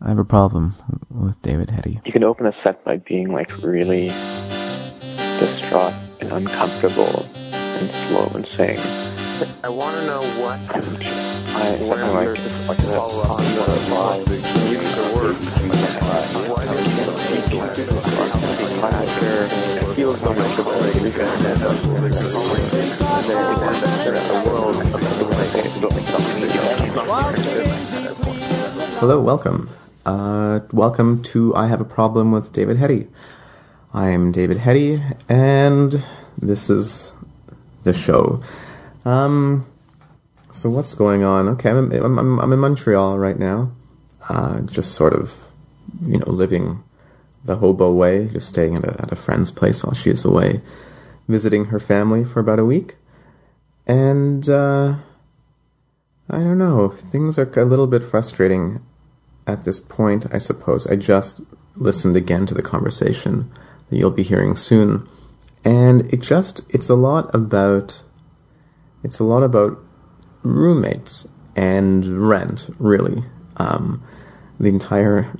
I have a problem with David Heti. You can open a set by being like really distraught and uncomfortable and slow and saying, I want to know what I, something where like, there's like follow up on the line. You need to work. Why do you why not sure it feels so much like because then the world. Hello, welcome. Uh, welcome to I Have a Problem with David Heti. I am David Heti, and this is the show. Um, so what's going on? Okay, I'm, I'm, I'm, I'm in Montreal right now. Uh, just sort of, you know, living the hobo way, just staying at a, at a friend's place while she is away, visiting her family for about a week. And, uh, I don't know, things are a little bit frustrating at this point, I suppose. I just listened again to the conversation that you'll be hearing soon. And it just, it's a lot about, it's a lot about roommates and rent, really. Um, the entire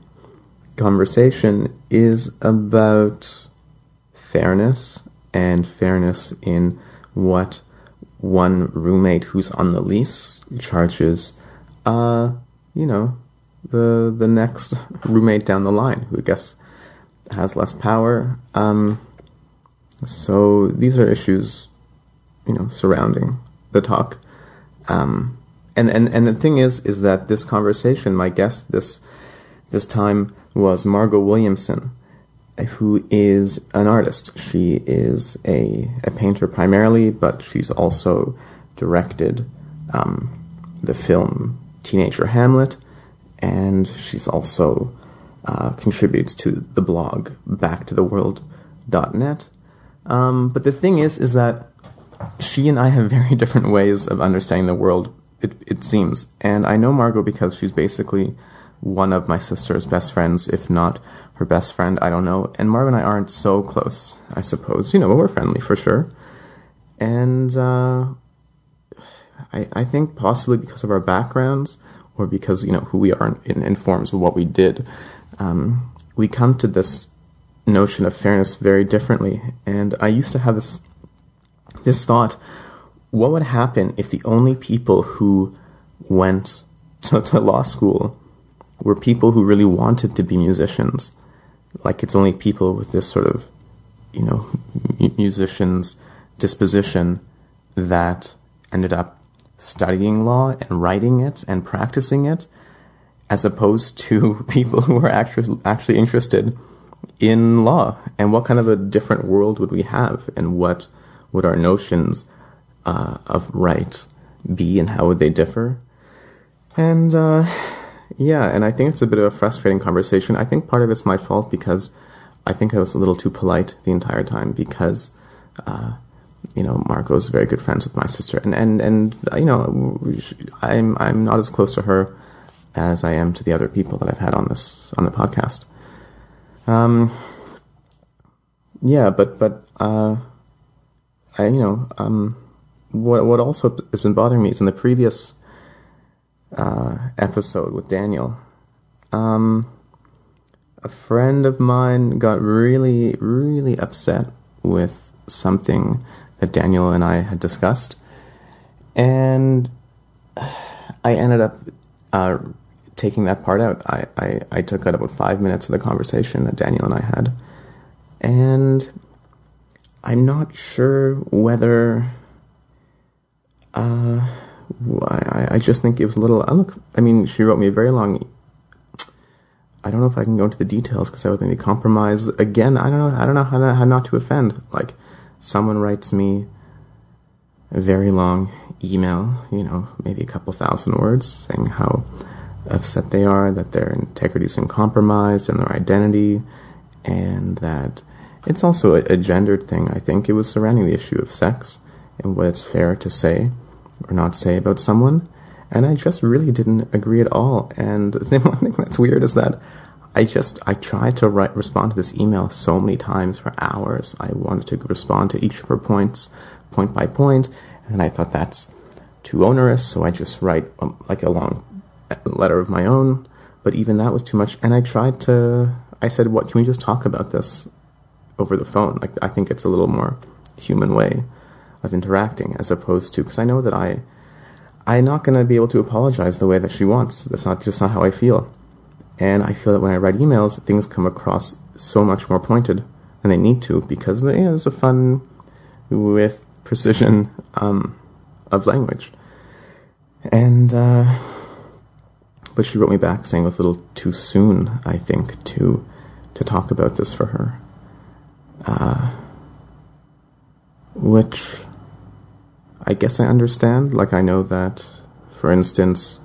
conversation is about fairness and fairness in what one roommate who's on the lease charges, uh, you know, the the next roommate down the line who I guess has less power. Um, so these are issues, you know, surrounding the talk. Um, and, and and the thing is, is that this conversation, my guest this this time was Margaux Williamson, who is an artist. She is a, a painter primarily, but she's also directed um, the film Teenager Hamlet, and she's also uh, contributes to the blog backtotheworld.net. Um, but the thing is, is that she and I have very different ways of understanding the world. It, it seems, and I know Margaux because she's basically one of my sister's best friends, if not her best friend. I don't know. And Margaux and I aren't so close, I suppose. You know, but we're friendly for sure. And uh, I, I think possibly because of our backgrounds, or because you know who we are in, informs what we did, um, we come to this notion of fairness very differently. And I used to have this this thought: what would happen if the only people who went to, to law school were people who really wanted to be musicians? Like it's only people with this sort of, you know, musicians disposition that ended up studying law and writing it and practicing it, as opposed to people who are actually actually interested in law. And what kind of a different world would we have? And what would our notions uh, of right be? And how would they differ? And uh, yeah, and I think it's a bit of a frustrating conversation. I think part of it's my fault because I think I was a little too polite the entire time because. Uh, you know, Margaux's very good friends with my sister, and and and you know, I'm I'm not as close to her as I am to the other people that I've had on this on the podcast. Um, yeah, but but uh, I you know um, what what also has been bothering me is in the previous uh, episode with Daniel, um, a friend of mine got really really upset with something that Daniel and I had discussed. And I ended up uh, taking that part out. I, I, I took out about five minutes of the conversation that Daniel and I had. And I'm not sure whether. Uh, I, I just think it was a little. I look. I mean, she wrote me a very long. I don't know if I can go into the details because I would maybe compromise again. I don't know. I don't know how, how not to offend. Like, someone writes me a very long email, you know, maybe a couple thousand words, saying how upset they are that their integrity is been compromised and their identity, and that it's also a, a gendered thing. I think it was surrounding the issue of sex and what it's fair to say or not say about someone. And I just really didn't agree at all. And the one thing that's weird is that I just I tried to write respond to this email so many times for hours. I wanted to respond to each of her points, point by point, and I thought that's too onerous, so I just write um, like a long letter of my own But even that was too much. And I tried to, I said, what, can we just talk about this over the phone? Like, I think it's a little more human way of interacting as opposed to, because I know that I, I'm not going to be able to apologize the way that she wants. That's not just not how I feel. And I feel that when I write emails, things come across so much more pointed than they need to because you know, there's a fun with precision um, of language. And uh, but she wrote me back saying it was a little too soon, I think, to to talk about this for her. Uh, which I guess I understand. Like I know that, for instance,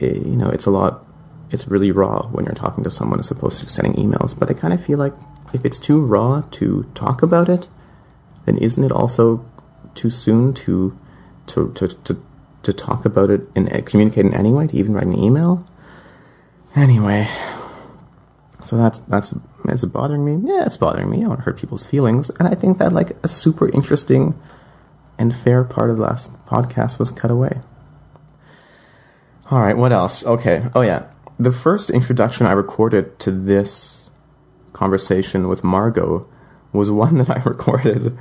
eh, you know, it's a lot. It's really raw when you're talking to someone as opposed to sending emails. But I kind of feel like if it's too raw to talk about it, then isn't it also too soon to to to to, to talk about it and uh, communicate in any way, to even write an email? Anyway, so that's that's is it bothering me? Yeah, it's bothering me. I want to hurt people's feelings, and I think that like a super interesting and fair part of the last podcast was cut away. All right, what else? Okay. Oh yeah, the first introduction I recorded to this conversation with Margaux was one that I recorded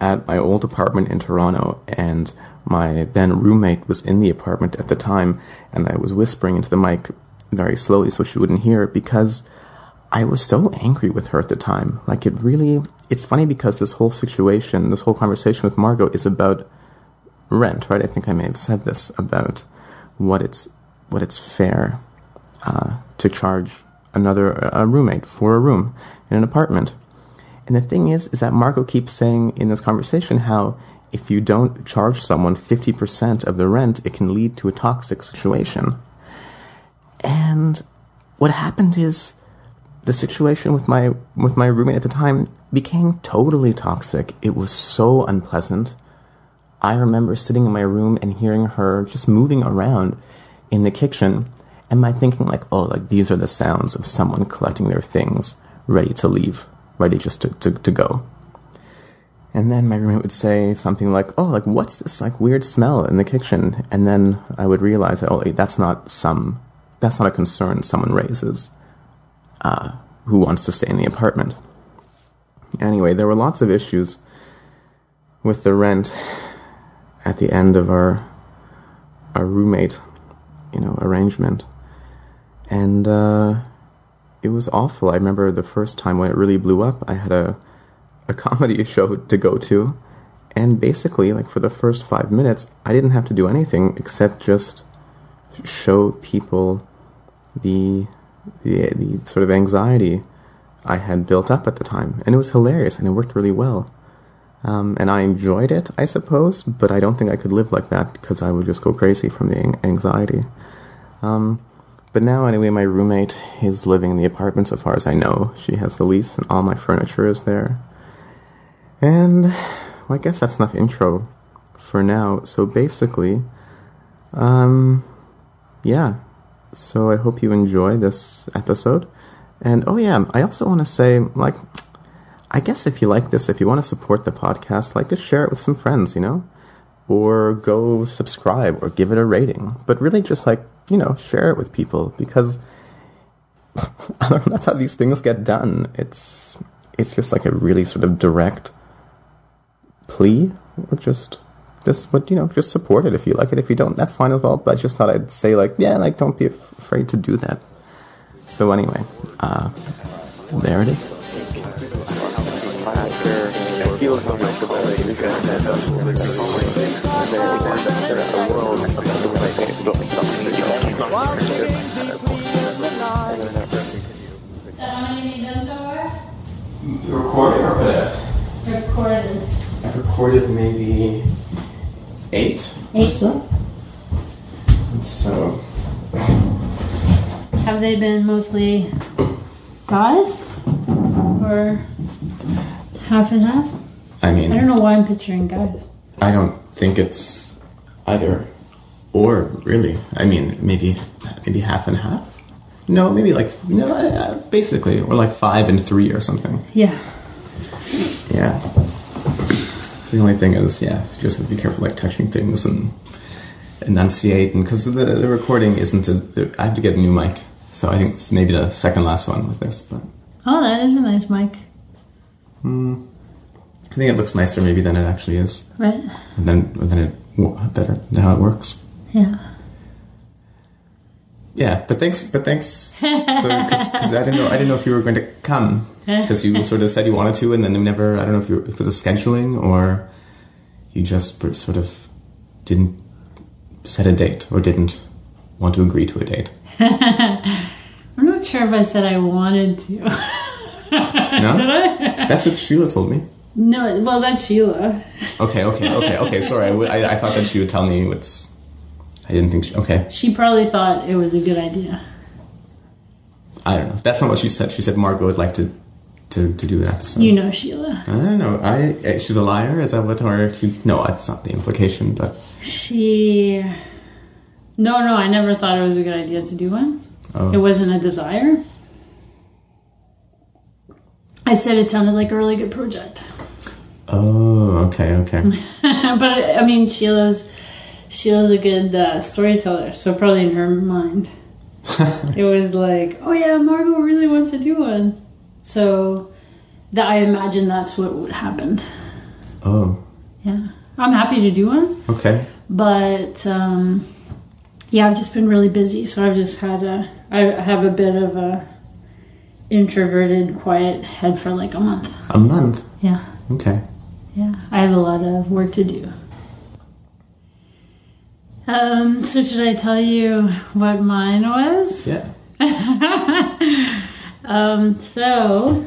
at my old apartment in Toronto, and my then roommate was in the apartment at the time, and I was whispering into the mic very slowly so she wouldn't hear because I was so angry with her at the time. Like it really, it's funny because this whole situation, this whole conversation with Margaux is about rent, right? I think I may have said this about what it's what it's fair uh, to charge another a roommate for a room in an apartment. And the thing is, is that Margaux keeps saying in this conversation how if you don't charge someone 50% of the rent, it can lead to a toxic situation. And what happened is the situation with my with my roommate at the time became totally toxic. It was so unpleasant. I remember sitting in my room and hearing her just moving around in the kitchen and I thinking like, oh, like these are the sounds of someone collecting their things, ready to leave, ready just to, to, to go. And then my roommate would say something like, "Oh, like what's this like weird smell in the kitchen?" And then I would realize, "Oh, that's not some, that's not a concern someone raises, uh, who wants to stay in the apartment." Anyway, there were lots of issues with the rent at the end of our our roommate, you know, arrangement, and uh, it was awful. I remember the first time when it really blew up. I had a a comedy show to go to, and basically, like for the first five minutes, I didn't have to do anything except just show people the the, the sort of anxiety I had built up at the time, and it was hilarious, and it worked really well. Um, and I enjoyed it, I suppose, but I don't think I could live like that because I would just go crazy from the anxiety. Um, but now, anyway, my roommate is living in the apartment, so far as I know. She has the lease, and all my furniture is there. And well, I guess that's enough intro for now. So basically, um, yeah. So I hope you enjoy this episode. And oh yeah, I also want to say, like, I guess if you like this, if you want to support the podcast, like, just share it with some friends, you know, or go subscribe or give it a rating. But really, just like you know, share it with people because that's how these things get done. It's it's just like a really sort of direct plea, or just just but you know, just support it if you like it. If you don't, that's fine as well. But I just thought I'd say like, yeah, like don't be af- afraid to do that. So anyway, uh, there it is. I feel so much about it because that does look like a world of So how many have you done so far? Recording or put? Recorded. I've recorded maybe eight. Eight. So. And so Have they been mostly guys? Or half and half? I mean, I don't know why I'm picturing guys. I don't think it's either or really. I mean, maybe maybe half and half. No, maybe like no, basically, or like five and three or something. Yeah. Yeah. So the only thing is, yeah, just have to be careful, like touching things and enunciate, and because the, the recording isn't. A, I have to get a new mic So I think it's maybe the second last one with this, but Oh, that is a nice mic. Hmm. I think it looks nicer maybe than it actually is, Right? and then and then it better than how it works. Yeah. Yeah, but thanks, but thanks. So because I didn't know I didn't know if you were going to come because you sort of said you wanted to, and then you never. I don't know if you were for the scheduling or you just sort of didn't set a date or didn't want to agree to a date. I'm not sure if I said I wanted to. No, Did I? that's what Sheila told me. No, well, that's Sheila. Okay, okay, okay, okay. Sorry, I, I, I thought that she would tell me what's. I didn't think. She, okay, She probably thought it was a good idea. I don't know. That's not what she said. She said Margaux would like to to, to do an episode. You know Sheila. I don't know. I eh, she's a liar. Is that what? Or she's no. That's not the implication. But She. No, no, I never thought it was a good idea to do one. Oh. It wasn't a desire. I said it sounded like a really good project. Oh, okay, okay. but I mean, Sheila's Sheila's a good uh, storyteller, so probably in her mind, it was like, oh yeah, Margaux really wants to do one. So that I imagine that's what would happen. oh, Yeah, I'm happy to do one, okay. but um, yeah, I've just been really busy, so I've just had a I have a bit of a introverted, quiet head for like a month. A month. Yeah. Okay. Yeah, I have a lot of work to do. Um, so should I tell you what mine was? Yeah. Um, so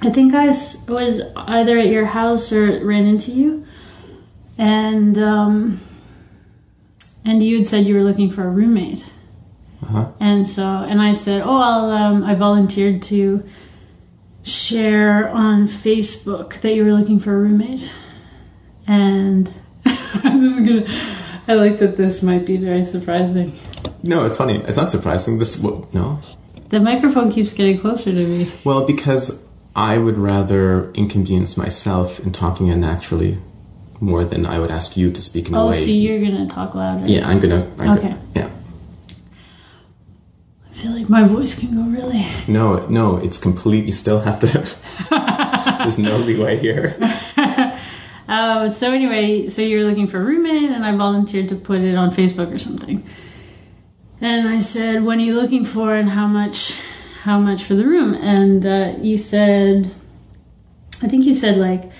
I think I was either at your house or ran into you, and um, and you had said you were looking for a roommate, Uh-huh. and so and I said, oh, I'll um, I volunteered to share on Facebook that you were looking for a roommate, and this is gonna. I like that this might be very surprising. No, it's funny. It's not surprising. This what, no. The microphone keeps getting closer to me. Well, because I would rather inconvenience myself in talking unnaturally more than I would ask you to speak in a oh, way. Oh, so you're gonna talk louder. yeah, I'm gonna. I'm Okay. Gonna, yeah. Feel like my voice can go really. No, no, it's complete. You still have to. There's no leeway here. Um, so anyway, so you're looking for a roommate, and I volunteered to put it on Facebook or something. And I said, "When are you looking for, and how much? How much for the room?" And uh, you said, I think you said like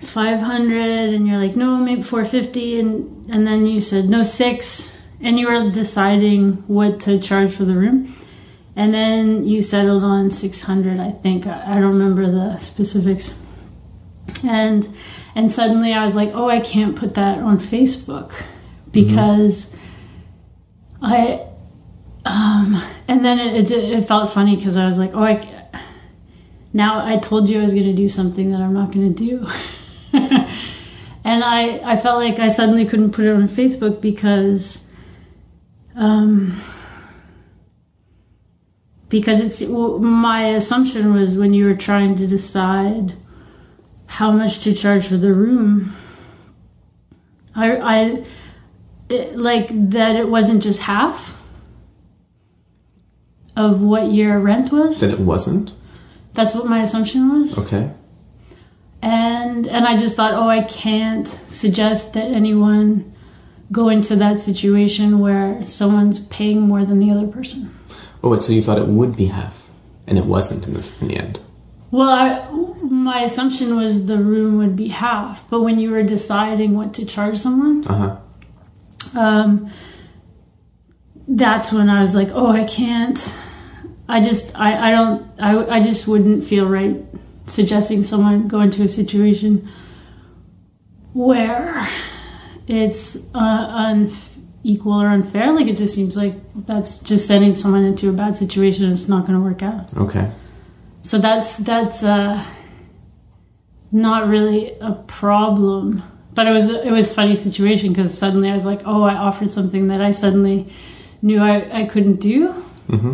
five hundred, and you're like, "No, maybe four fifty, and and then you said no six, and you were deciding what to charge for the room. And then you settled on 600, I think. I, don't remember the specifics. And and suddenly I was like, "Oh, I can't put that on Facebook because I um and then it, it, it felt funny because I was like, "Oh, I now I told you I was going to do something that I'm not going to do." and I I felt like I suddenly couldn't put it on Facebook because um because it's well, my assumption was when you were trying to decide how much to charge for the room i i it, like that it wasn't just half of what your rent was That it wasn't. that's what my assumption was Okay. and and i just thought oh i can't suggest that anyone go into that situation where someone's paying more than the other person Oh, and so you thought it would be half, and it wasn't in the in the end. Well, I, my assumption was the room would be half, but when you were deciding what to charge someone, Uh huh. um, that's when I was like, oh, I can't. I just, I, I don't, I, I just wouldn't feel right suggesting someone go into a situation where it's uh, unequal or unfair. Like it just seems like that's just sending someone into a bad situation. It's not going to work out. Okay. So that's that's uh, not really a problem. But it was it was a funny situation because suddenly I was like, oh, I offered something that I suddenly knew I, I couldn't do.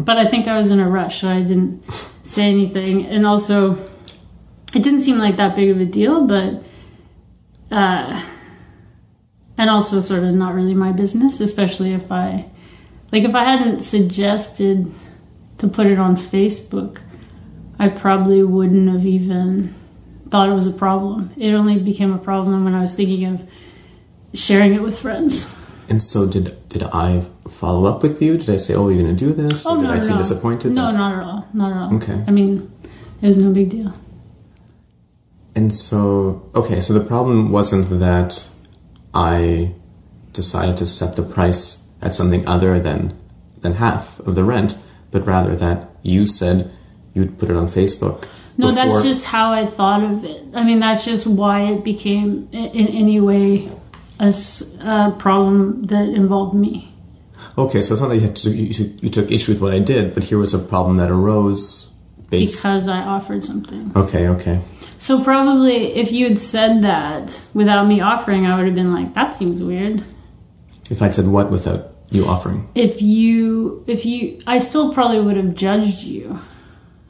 But I think I was in a rush, so I didn't say anything. And also, it didn't seem like that big of a deal, but uh, and also sort of not really my business, especially if I like if I hadn't suggested to put it on Facebook, I probably wouldn't have even thought it was a problem. It only became a problem when I was thinking of sharing it with friends. And so did did I follow up with you? Did I say, "Oh, you're going to do this"? or oh, did I seem all. disappointed? No, not at all. Not at all. Okay. I mean, it was no big deal. And so, okay, so the problem wasn't that I decided to set the price at something other than than half of the rent, but rather that you said you'd put it on Facebook. No, before- that's just how I thought of it. I mean, that's just why it became, in any way, a problem that involved me. okay. So it's not that you had to you, you took issue with what I did, but here was a problem that arose based. Because I offered something. Okay, okay. So probably if you had said that without me offering, I would have been like, that seems weird. If I'd said what without you offering If you, if you, I still probably would have judged you.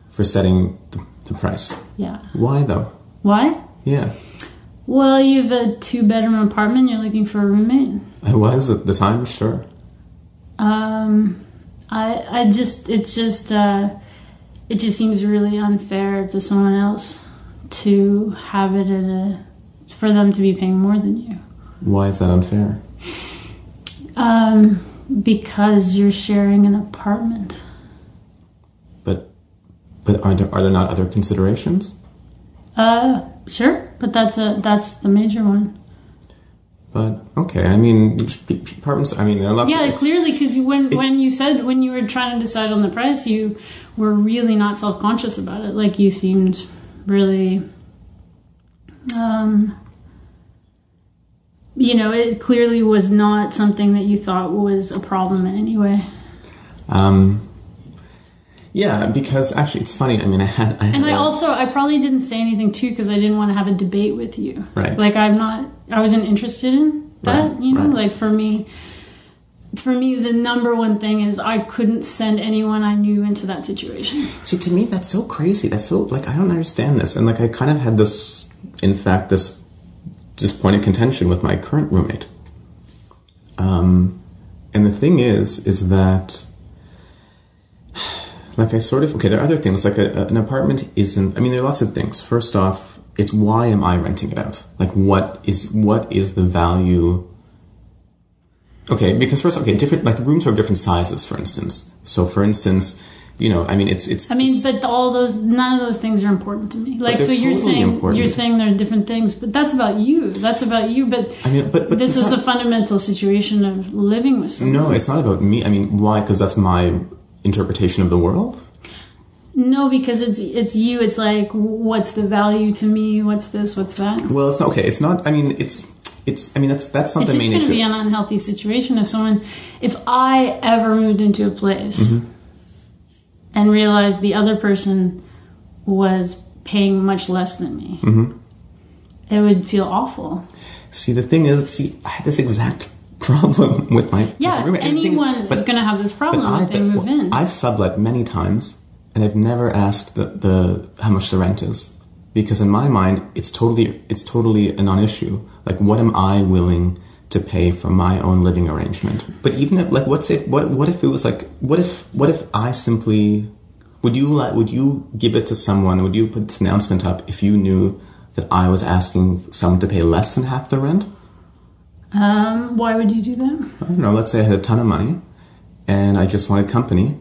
for setting the, the price, Yeah. why though? Why? Yeah, Well, you have a two bedroom apartment, you're looking for a roommate. I was at the time, sure. Um, I, I just, it's just, uh, it just seems really unfair to someone else to have it at a, for them to be paying more than you. Why is that unfair? Um, because you're sharing an apartment. But but are there are there not other considerations? Uh, sure, but that's a, that's the major one. But okay, I mean apartments. I mean there are lots. Yeah, of, clearly, because when when you said when you were trying to decide on the price, you were really not self conscious about it. Like you seemed really, um, you know, it clearly was not something that you thought was a problem in any way. um, yeah, because actually it's funny. I mean, I had I had And I also, I probably didn't say anything too because I didn't want to have a debate with you. Right. Like I'm not, I wasn't interested in that. Right, You know, right. like for me, for me, the number one thing is I couldn't send anyone I knew into that situation. see to me that's so crazy. That's so like I don't understand this. And like I kind of had this, in fact, this this point of contention with my current roommate. Um, and the thing is, is that like I sort of okay. There are other things like a, an apartment isn't. I mean, there are lots of things. First off, it's why am I renting it out? Like, what is what is the value? Okay, because first, okay, different like rooms are of different sizes, for instance. So, for instance, you know, I mean, it's it's. I mean, but all those, none of those things are important to me. Like, so you're totally saying important. you're saying there are different things, but that's about you. That's about you. But I mean, but but this is a fundamental situation of living with someone. no, it's not about me. I mean, why? Because that's my interpretation of the world. No, because it's it's you. It's like, what's the value to me? What's this? What's that? Well, it's not okay. It's not. I mean, it's it's. I mean, that's that's not It's the main going to issue. be an unhealthy situation if someone, if I ever moved into a place Mm-hmm. and realized the other person was paying much less than me, Mm-hmm. it would feel awful. See, the thing is, see, I had this exact problem with my Yeah, roommate. And the thing- anyone but- is going to have this problem I- if they but move in. I've sublet many times, and I've never asked the, the how much the rent is because in my mind, it's totally it's totally a non-issue. Like, what am I willing to pay for my own living arrangement? But even if, like, what's if what what if it was like what if what if I simply would you like would you give it to someone? Would you put this announcement up if you knew that I was asking someone to pay less than half the rent? um, why would you do that? I don't know, let's say I had a ton of money and I just wanted company.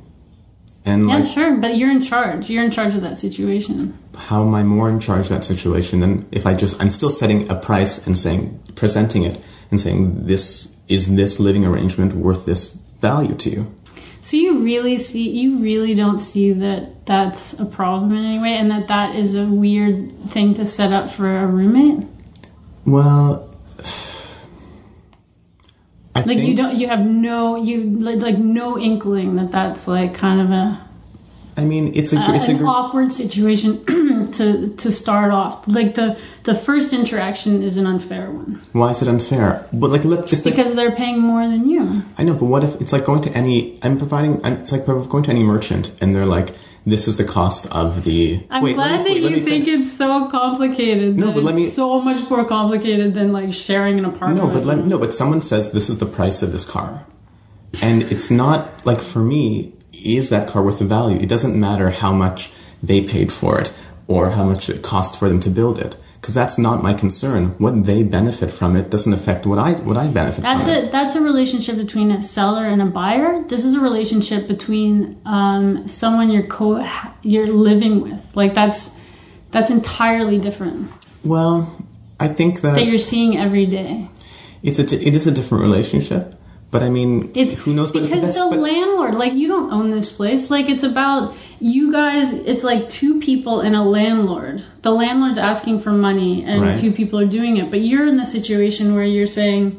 And Yeah, like, sure, but you're in charge. You're in charge of that situation. how am I more in charge of that situation than if I just, I'm still setting a price and saying, presenting it and saying, this, is this living arrangement worth this value to you? So you really see, you really don't see that that's a problem in any way, and that that is a weird thing to set up for a roommate. Well, I Like think, you don't, you have no, you like, no inkling that that's like kind of a, I mean, it's a, a uh, it's a, an gr- awkward situation to to start off. Like the the first interaction is an unfair one why is it unfair? But like, let, it's like, because they're paying more than you. I know, but what if it's like going to any? I'm providing. I'm, it's like going to any merchant, and they're like, "This is the cost of the." I'm Wait, glad me- that wait, you think fin- it's so complicated. No, but let it's me- so much more complicated than like sharing an apartment. No, but let, no, but someone says this is the price of this car, and it's not like for me, is that car worth the value? It doesn't matter how much they paid for it or how much it cost for them to build it. Because that's not my concern. What they benefit from it doesn't affect what I what I benefit That's from it. a that's a relationship between a seller and a buyer. This is a relationship between um, someone you're co you're living with. Like that's that's entirely different. Well, I think that That you're seeing every day. it's a it is a different relationship. But I mean, It's who knows? But because the but- landlord, like you don't own this place. Like it's about you guys. It's like two people and a landlord. The landlord's asking for money, and Right. two people are doing it. But you're in the situation where you're saying,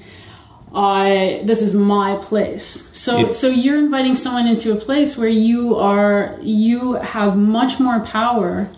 "I this is my place." So It- so you're inviting someone into a place where you are you have much more power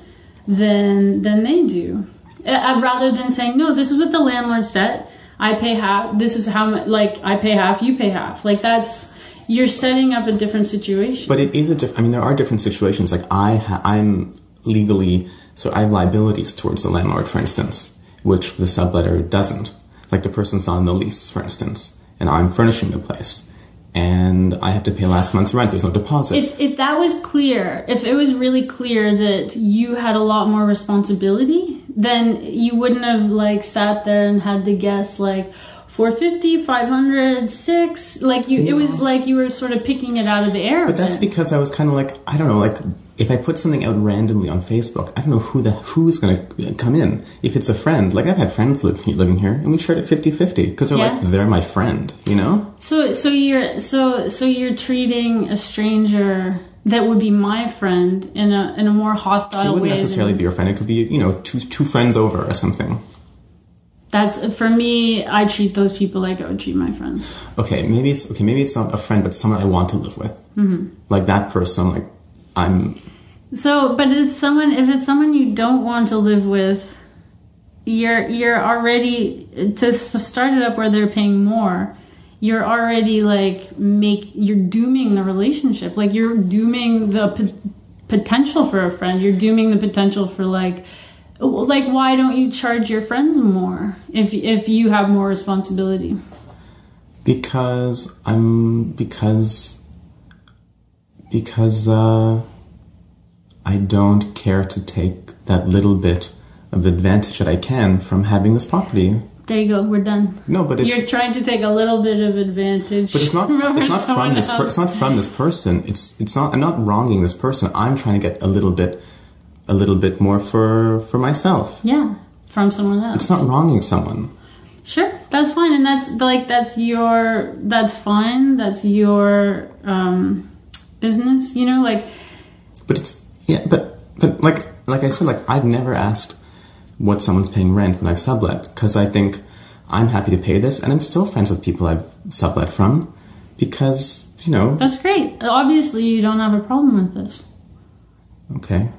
than than they do. Uh, rather than saying, "No, this is what the landlord said." I pay half. This is how much. Like I pay half, you pay half. Like that's you're setting up a different situation. But it is a different. I mean, there are different situations. Like I, ha- I'm legally, so I have liabilities towards the landlord, for instance, which the subletter doesn't. Like the person's on the lease, for instance, and I'm furnishing the place, and I have to pay last month's rent. There's no deposit. if if that was clear, if it was really clear that you had a lot more responsibility, then you wouldn't have like sat there and had to guess like 450, 500, 6. Like you, it was like you were sort of picking it out of the air. but that's because I was kind of like, I don't know, like if I put something out randomly on Facebook, I don't know who the who's going to come in. If it's a friend, like I've had friends live, living here, and we shared it 50-50 because they're Yeah. like they're my friend, you know. So so you're so so you're treating a stranger that would be my friend in a in a more It hostile wouldn't way. necessarily than, be your friend. It could be, you know, two two friends over or something. That's for me. I treat those people like I would treat my friends. Okay, maybe it's okay. Maybe it's not a friend, but someone I want to live with. Mm-hmm. Like that person. Like I'm. So, but if someone if it's someone you don't want to live with, you're you're already to s- start it up where they're paying more. You're already like make you're dooming the relationship. Like you're dooming the p- potential for a friend. You're dooming the potential for like like why don't you charge your friends more if if you have more responsibility? because I'm because because uh, I don't care to take that little bit of advantage that I can from having this property. There you go. We're done. No, but it's You're trying to take a little bit of advantage. but it's not it's not from this per, it's not from this person. It's it's not I'm not wronging this person. I'm trying to get a little bit a little bit more for for myself. Yeah, from someone else. It's not wronging someone. Sure, that's fine, and that's like that's your that's fine. That's your um, business. You know, like But it's yeah, but but like like I said, like I've never asked what someone's paying rent when I've sublet because I think I'm happy to pay this, and I'm still friends with people I've sublet from because you know that's great. Obviously, you don't have a problem with this. okay,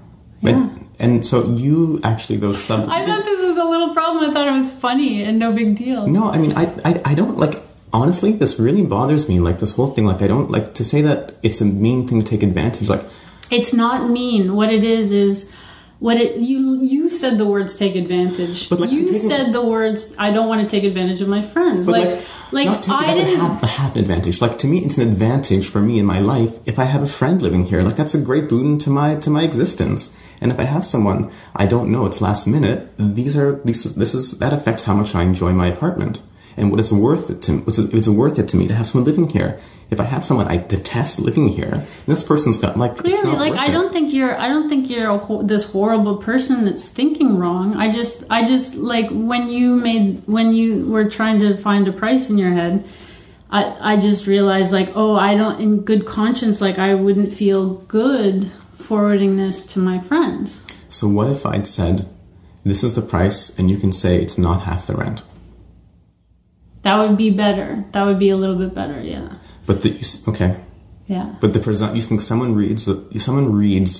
but Yeah. and so you actually those sub. I thought this was a little problem. I thought it was funny and no big deal. no, I mean I, I I don't like honestly. This really bothers me. Like this whole thing. Like I don't like to say that it's a mean thing to take advantage. Like It's not mean. What it is is what it you you said the words take advantage. But, like, you taking- said the words I don't want to take advantage of my friends. But like like, like, I didn't have, have an advantage. Like to me, it's an advantage for me in my life if I have a friend living here. Like that's a great boon to my to my existence. And if I have someone I don't know, it's last minute. These are these this is that affects how much I enjoy my apartment and what it's worth it to. What's it, it's worth it to me to have someone living here. If I have someone I detest living here, this person's got like it's clearly not like i it. don't think you're i don't think you're a, ho- this horrible person that's thinking wrong i just i just like when you made when you were trying to find a price in your head i i just realized like oh i don't in good conscience like i wouldn't feel good forwarding this to my friends So what if I'd said, "This is the price," and you can say it's not half the rent. that would be better that would be a little bit better yeah But the, okay, yeah But the present, you think someone reads the, someone reads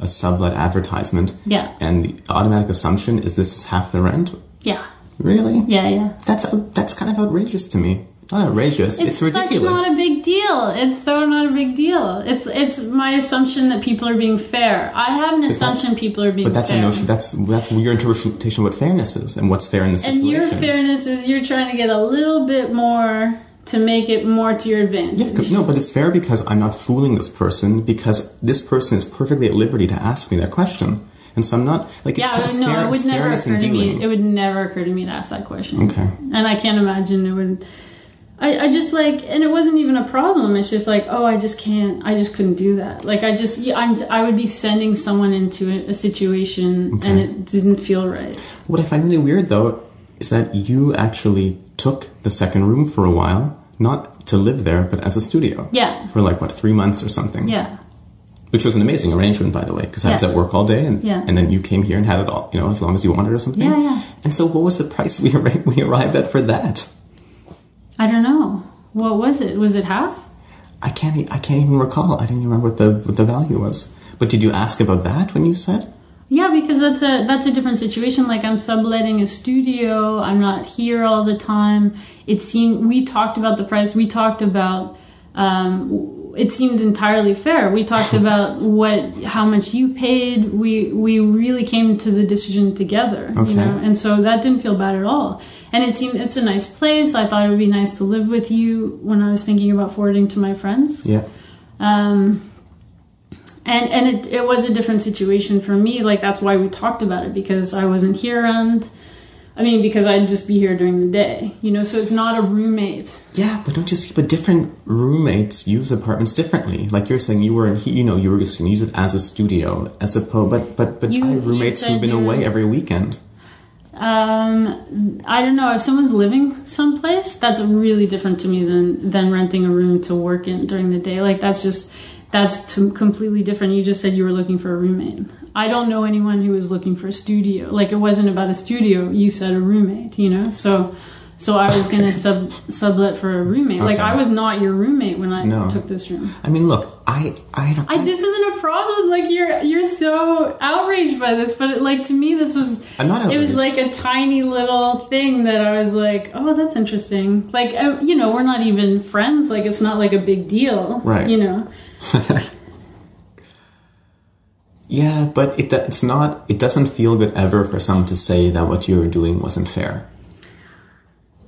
a sublet advertisement, Yeah. and the automatic assumption is this is half the rent. yeah Really? yeah yeah That's that's kind of outrageous to me. Not outrageous. It's, It's, ridiculous. such not a big deal. It's so not a big deal. It's it's my assumption that people are being fair. I have an assumption people are being fair. but that's fair. a notion. That's that's your interpretation of what fairness is and what's fair in this and your fairness is you're trying to get a little bit more to make it more to your advantage. Yeah, no, but it's fair because I'm not fooling this person because this person is perfectly at liberty to ask me that question, and so I'm not like it's, Yeah, it's no, fair, it would it's never occur to me. It would never occur to me to ask that question. Okay. And I can't imagine it would. I, I just like, and it wasn't even a problem. It's just like, oh, I just can't. I just couldn't do that. Like, I just, I'm, I would be sending someone into a, situation, and it didn't feel right. What I find really weird though is that you actually took the second room for a while, not to live there, but as a studio. Yeah. For like what three months or something. Yeah. Which was an amazing arrangement, by the way, because I was at work all day, and Yeah. and then you came here and had it all, you know, as long as you wanted or something. Yeah, yeah. And so, what was the price we arri- we arrived at for that? I don't know. What was it? Was it half? I can't. I can't even recall. I didn't even remember what the what the value was. But did you ask about that when you said? Yeah, because that's a that's a different situation. Like I'm subletting a studio. I'm not here all the time. It seemed we talked about the price. We talked about. Um, it seemed entirely fair. We talked about what how much you paid. We we really came to the decision together. Okay. You know, and so that didn't feel bad at all. And it seemed it's a nice place. I thought it would be nice to live with you when I was thinking about forwarding to my friends. Yeah. Um, and and it, it was a different situation for me. Like that's why we talked about it because I wasn't here and I mean because I'd just be here during the day, you know. So it's not a roommate. Yeah, but don't you see? But different roommates use apartments differently. Like you're saying, you were in, you know, you were just going to use it as a studio, as opposed. But but but You- I have roommates who've been away every weekend. Um, I don't know if someone's living someplace. That's really different to me than than renting a room to work in during the day. Like that's just that's t- completely different. You just said you were looking for a roommate. I don't know anyone who was looking for a studio. Like it wasn't about a studio. You said a roommate. You know, so so I was gonna sub sublet for a roommate. Like I was not your roommate when I No. took this room. I mean, look, I I don't. I, this isn't a problem. Like you're you're so outraged by this, but like to me, this was I'm not it was like a tiny little thing that I was like, oh, that's interesting. Like uh, you know, we're not even friends. Like it's not like a big deal, Right. You know, yeah, but it it's not. It doesn't feel good ever for someone to say that what you were doing wasn't fair.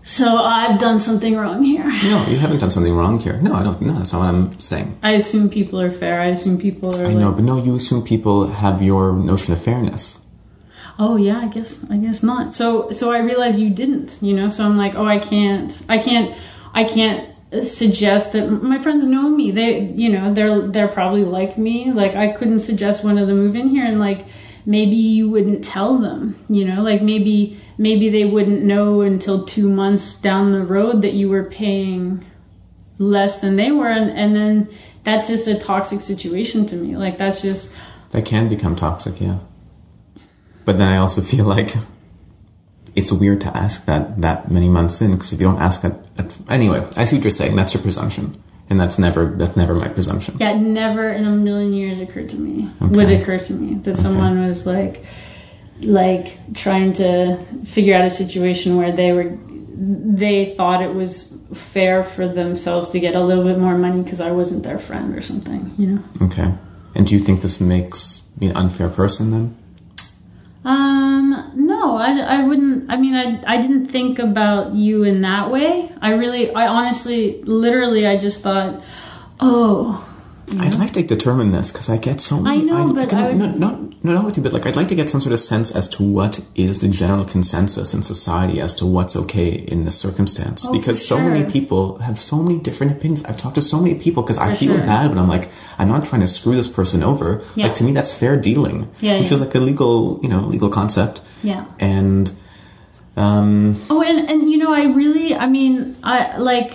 So I've done something wrong here. No, you haven't done something wrong here. No, I don't. No, that's not what I'm saying. I assume people are fair. I assume people are. I like, know, but no, you assume people have your notion of fairness. oh yeah i guess i guess not so so i realize you didn't you know so i'm like oh i can't i can't i can't suggest that my friends know me they you know they're they're probably like me like i couldn't suggest one of them move in here and like maybe you wouldn't tell them you know like maybe maybe they wouldn't know until two months down the road that you were paying less than they were and, and then that's just a toxic situation to me like that's just That can become toxic, yeah. But then I also feel like it's weird to ask that that many months in because if you don't ask that, at, anyway, I see what you're saying. That's your presumption, and that's never that's never my presumption. Yeah, never in a million years occurred to me. Would occur to me that someone was like, like trying to figure out a situation where they were, they thought it was fair for themselves to get a little bit more money because I wasn't their friend or something. You know. Okay. And do you think this makes me an unfair person then? Um, no, I, I wouldn't. I mean, I, I didn't think about you in that way. I really, I honestly, literally, I just thought, oh, I'd like to determine this because I get so many. I know, but can I would- no, not no, not with you, but like I'd like to get some sort of sense as to what is the general consensus in society as to what's okay in this circumstance. Oh, because so many people have so many different opinions. I've talked to so many people because I feel sure. bad when I'm like, I'm not trying to screw this person over. Yeah. Like to me, that's fair dealing, Yeah, which yeah. is like a legal, you know, legal concept. yeah. And um, Oh, and and you know, I really, I mean, I like,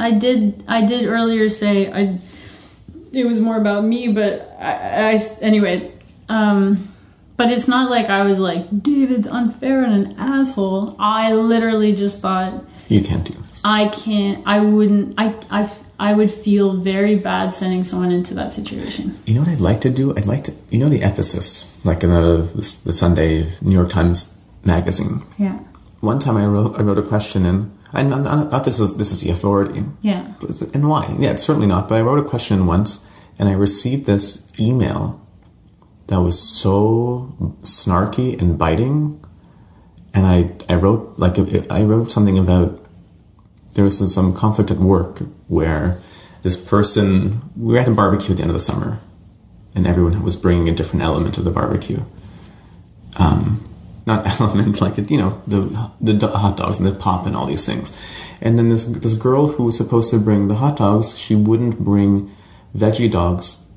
I did, I did earlier say I, it was more about me, but I, I anyway, um, but it's not like I was like David's unfair and an asshole. I literally just thought you can't do this. I can't, I wouldn't, I, I, I would feel very bad sending someone into that situation. You know what I'd like to do? I'd like to, you know, the ethicist, like in the the Sunday New York Times magazine. Yeah, One time I wrote I wrote a question in. Not, not this is this is the authority. yeah, And why? Yeah, it's certainly not. But I wrote a question once, and I received this email that was so snarky and biting. And I I wrote like I wrote something about there was some conflict at work where this person we were at a barbecue at the end of the summer, and everyone was bringing a different element to the barbecue. Um, not element like it, you know, the the hot dogs and the pop and all these things. And then this this girl who was supposed to bring the hot dogs, she wouldn't bring veggie dogs.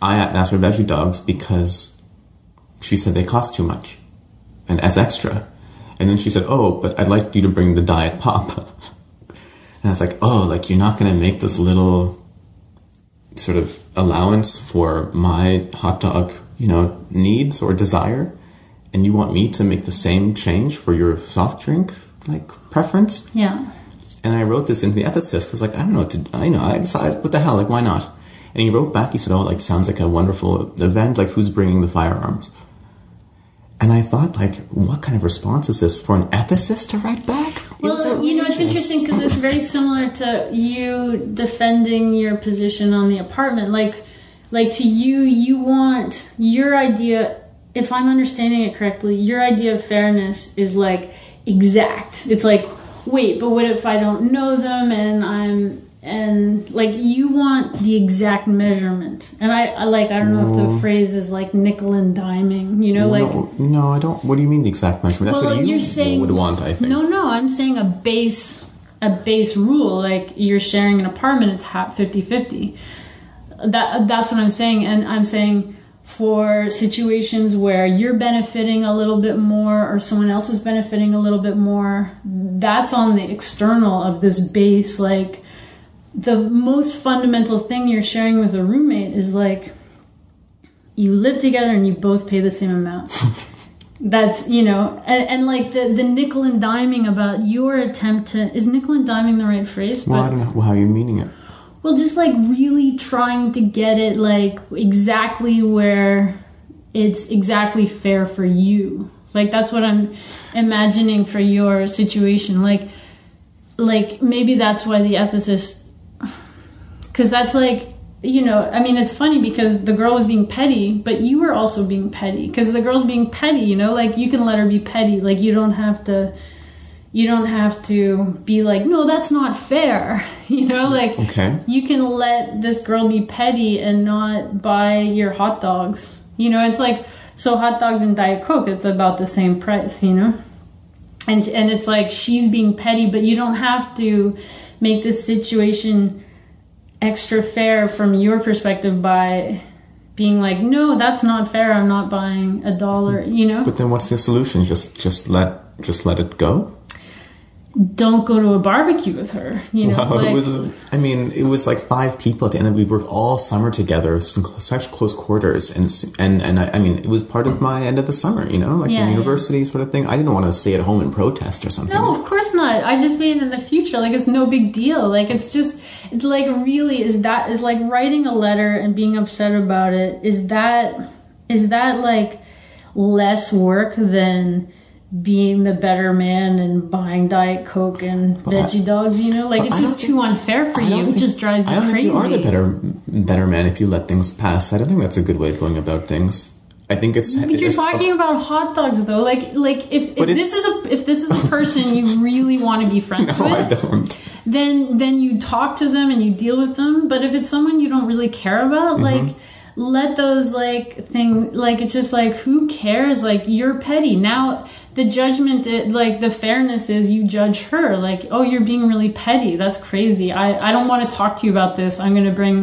I asked for veggie dogs because she said they cost too much and as extra. And then she said, "Oh, but I'd like you to bring the diet pop." and I was like, "Oh, like you're not going to make this little sort of allowance for my hot dog, you know, needs or desire, and you want me to make the same change for your soft drink like preference?" Yeah. And I wrote this into the ethicist because, like, I don't know what to. I know. I decided, what the hell? Like, why not? And he wrote back. He said, "Oh, like, sounds like a wonderful event. Like, who's bringing the firearms?" And I thought, like, what kind of response is this for an ethicist to write back? Well, you know, it's interesting because it's very similar to you defending your position on the apartment. Like, like to you, you want your idea. If I'm understanding it correctly, your idea of fairness is like exact. It's like, wait, but what if I don't know them and I'm and like you want the exact measurement? And I, I like I don't know if the phrase is like nickel and diming. You know, like no, no, I don't. What do you mean the exact measurement? That's well, what you saying would want, I think. No, no, I'm saying a base a base rule like you're sharing an apartment it's half 50-50. That that's what I'm saying and I'm saying for situations where you're benefiting a little bit more or someone else is benefiting a little bit more that's on the external of this base. Like the most fundamental thing you're sharing with a roommate is like you live together and you both pay the same amount. That's you know and, and like the the nickel and diming about your attempt to is nickel and diming the right phrase? Well, I don't know how you're meaning it. Well just like really trying to get it like exactly where it's exactly fair for you. Like that's what i'm imagining for your situation. Like like maybe that's why the ethicist because that's like you know i mean it's funny because the girl was being petty but you were also being petty. Because the girl's being petty you know? Like you can let her be petty. Like you don't have to you don't have to be like no that's not fair you know like Okay. you can let this girl be petty and not buy your hot dogs you know it's like so hot dogs and diet coke it's about the same price you know and and it's like she's being petty but you don't have to make this situation extra fair from your perspective by being like no that's not fair i'm not buying a dollar you know But then, what's the solution? Just, just let, just let it go. Don't go to a barbecue with her you know Well, like, it was. I mean, it was like five people at the end. of We worked all summer together, such close quarters, and and and I, I mean, it was part of my end of the summer. You know, like Yeah, in yeah. university sort of thing. I didn't want to stay at home and protest or something. No, of course not. I just mean in the future, like it's no big deal. Like it's just, it's like really is that is like writing a letter and being upset about it. Is that is that like less work than being the better man and buying diet coke and veggie dogs? You know, like it's I just too unfair for you. don't It just drives me I don't crazy. think you are the better better man if you let things pass. I don't think that's a good way of going about things. I think it's. But you're it's- talking about hot dogs though. Like like if, if this is a if this is a person you really want to be friends No, I with, don't. then then you talk to them and you deal with them but if it's someone you don't really care about Mm-hmm. like let those like thing like it's just like who cares like you're petty now the judgment i- like the fairness is you judge her like oh you're being really petty that's crazy i i don't want to talk to you about this i'm gonna bring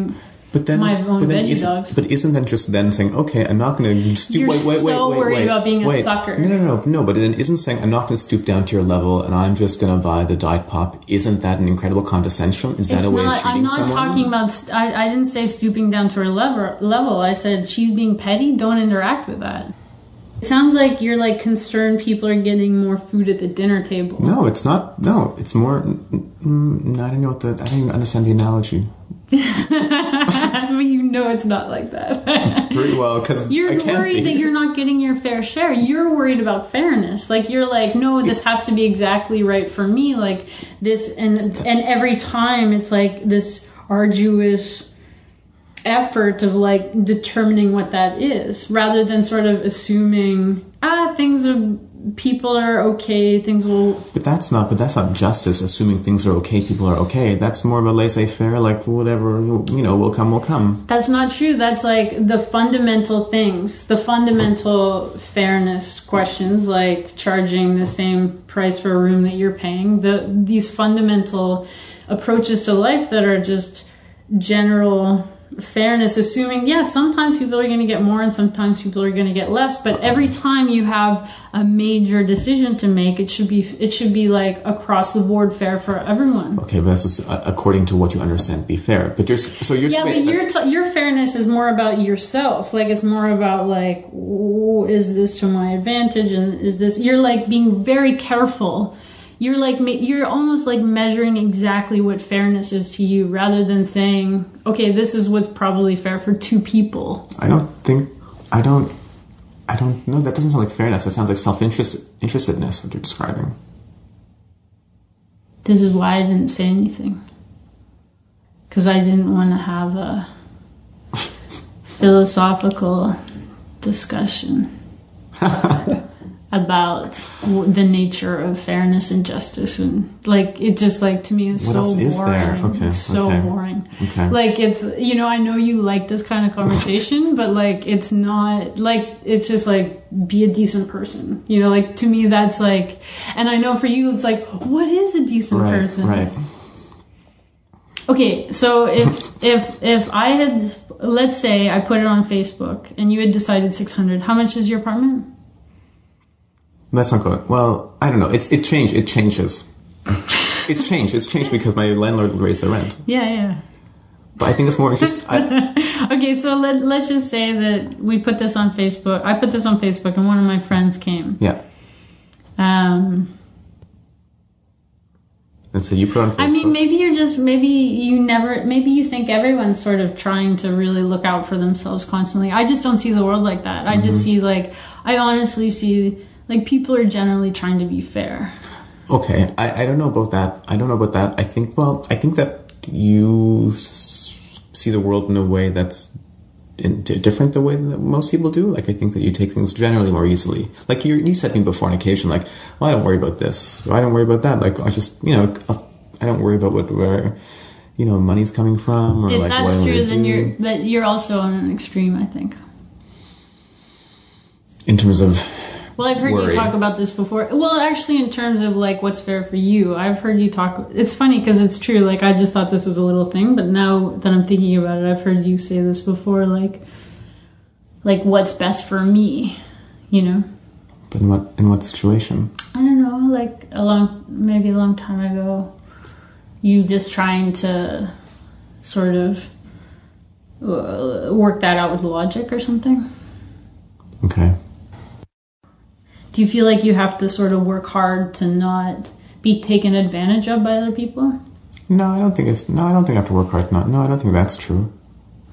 But then, my own but then veggie isn't, dogs. But isn't that just then saying, okay, I'm not going to stoop? You're wait, wait, wait, so wait, worried wait, about being a wait. sucker. No, no, no, no. But then isn't saying I'm not going to stoop down to your level and I'm just going to buy the diet pop? Isn't that an incredible condescension? Is that it's a way not of treating someone? i'm not someone? talking about st- I, I didn't say stooping down to her level level i said she's being petty don't interact with that it sounds like you're like concerned people are getting more food at the dinner table No, it's not. No, it's more. Mm, I don't know what the. I don't even understand the analogy. I mean, you know it's not like that. Pretty well, because you're I can't worried be. that you're not getting your fair share. You're worried about fairness. Like you're like, no, this has to be exactly right for me. Like this, and and every time it's like this arduous effort of like determining what that is, rather than sort of assuming ah things are people are okay, things will But that's not. But that's not justice. Assuming things are okay, people are okay. That's more of a laissez-faire. Like whatever you know, will come, will come. That's not true. That's like the fundamental things, the fundamental fairness questions, like charging the same price for a room that you're paying. The these fundamental approaches to life that are just general fairness, assuming yeah, sometimes people are going to get more and sometimes people are going to get less. But every time you have a major decision to make, it should be it should be like across the board fair for everyone. Okay, but that's uh, according to what you understand be fair. But you're so you're Yeah, but your t- your fairness is more about yourself. Like it's more about like, "Ooh, is this to my advantage, and is this? You're like being very careful. You're like you're almost like measuring exactly what fairness is to you, rather than saying, okay, this is what's probably fair for two people. I don't think I don't I don't know. That doesn't sound like fairness. That sounds like self-interest interestedness. What you're describing. This is why I didn't say anything, because I didn't want to have a philosophical discussion. about the nature of fairness and justice and like it just like to me is What so else boring there? Okay, it's so okay. boring Okay. like it's you know i know you like this kind of conversation but like it's not like it's just like be a decent person you know like to me that's like and i know for you it's like what is a decent Right. person Right. Okay, so if if if I had let's say I put it on Facebook and you had decided 600, how much is your apartment? That's not good. Well, I don't know. It's it changed. It changes. It's changed. It's changed because my landlord raised the rent. Yeah, yeah. But I think it's more. I, Okay, so let let's just say that we put this on Facebook. I put this on Facebook and one of my friends came. yeah. Um And so you put on Facebook. I mean, maybe you're just maybe you never maybe you think everyone's sort of trying to really look out for themselves constantly. I just don't see the world like that. I just see like I honestly see like people are generally trying to be fair. Okay, I, I don't know about that. I don't know about that. I think well, I think that you s- see the world in a way that's in, di- different the way that most people do. Like I think that you take things generally more easily. Like you you said to me before on occasion, like, well, I don't worry about this. I don't worry about that. Like I just you know I'll- I don't worry about what where you know money's coming from or If like that's what true, then do you're that you're also on an extreme. I think. in terms of Well, I've heard Worry. you talk about this before. Well, actually, in terms of like what's fair for you, I've heard you talk. It's funny because it's true. Like I just thought this was a little thing, but now that I'm thinking about it, I've heard you say this before. Like, like what's best for me, you know. but in what in what situation? I don't know, like a long, maybe a long time ago, you just trying to sort of uh, work that out with logic or something. Okay. Do you feel like you have to sort of work hard to not be taken advantage of by other people? No, I don't think it's. No, I don't think I have to work hard. Not. No, I don't think that's true.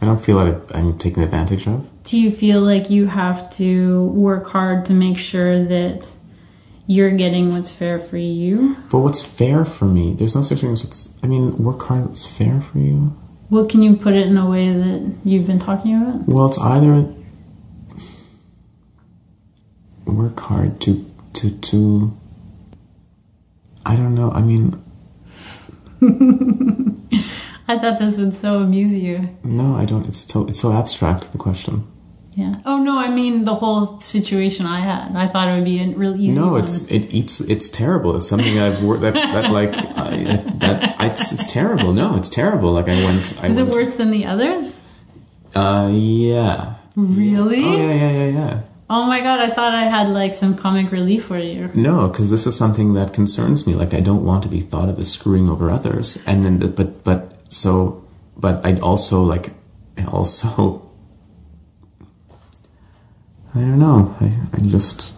I don't feel that I'm taken advantage of. Do you feel like you have to work hard to make sure that you're getting what's fair for you? But what's fair for me? There's no such thing as what's. I mean, work hard is fair for you. What can you put it in a way that you've been talking about? Well, it's either work hard to to to. I don't know. I mean, I thought this would so amuse you. no, I don't. It's so it's so abstract. The question. Yeah. Oh no, I mean the whole situation I had. I thought it would be a real easy. No, one. it's it eats. It's terrible. It's something I've worked that that like I, that it's, it's terrible. No, it's terrible. Like I went. I Is it went, worse than the others? Uh, yeah. Really? Oh yeah, yeah, yeah, yeah. Oh my god, I thought I had like some comic relief for you. No, because this is something that concerns me. Like I don't want to be thought of as screwing over others, and then the, but but so but I'd also like I also I don't know. I I just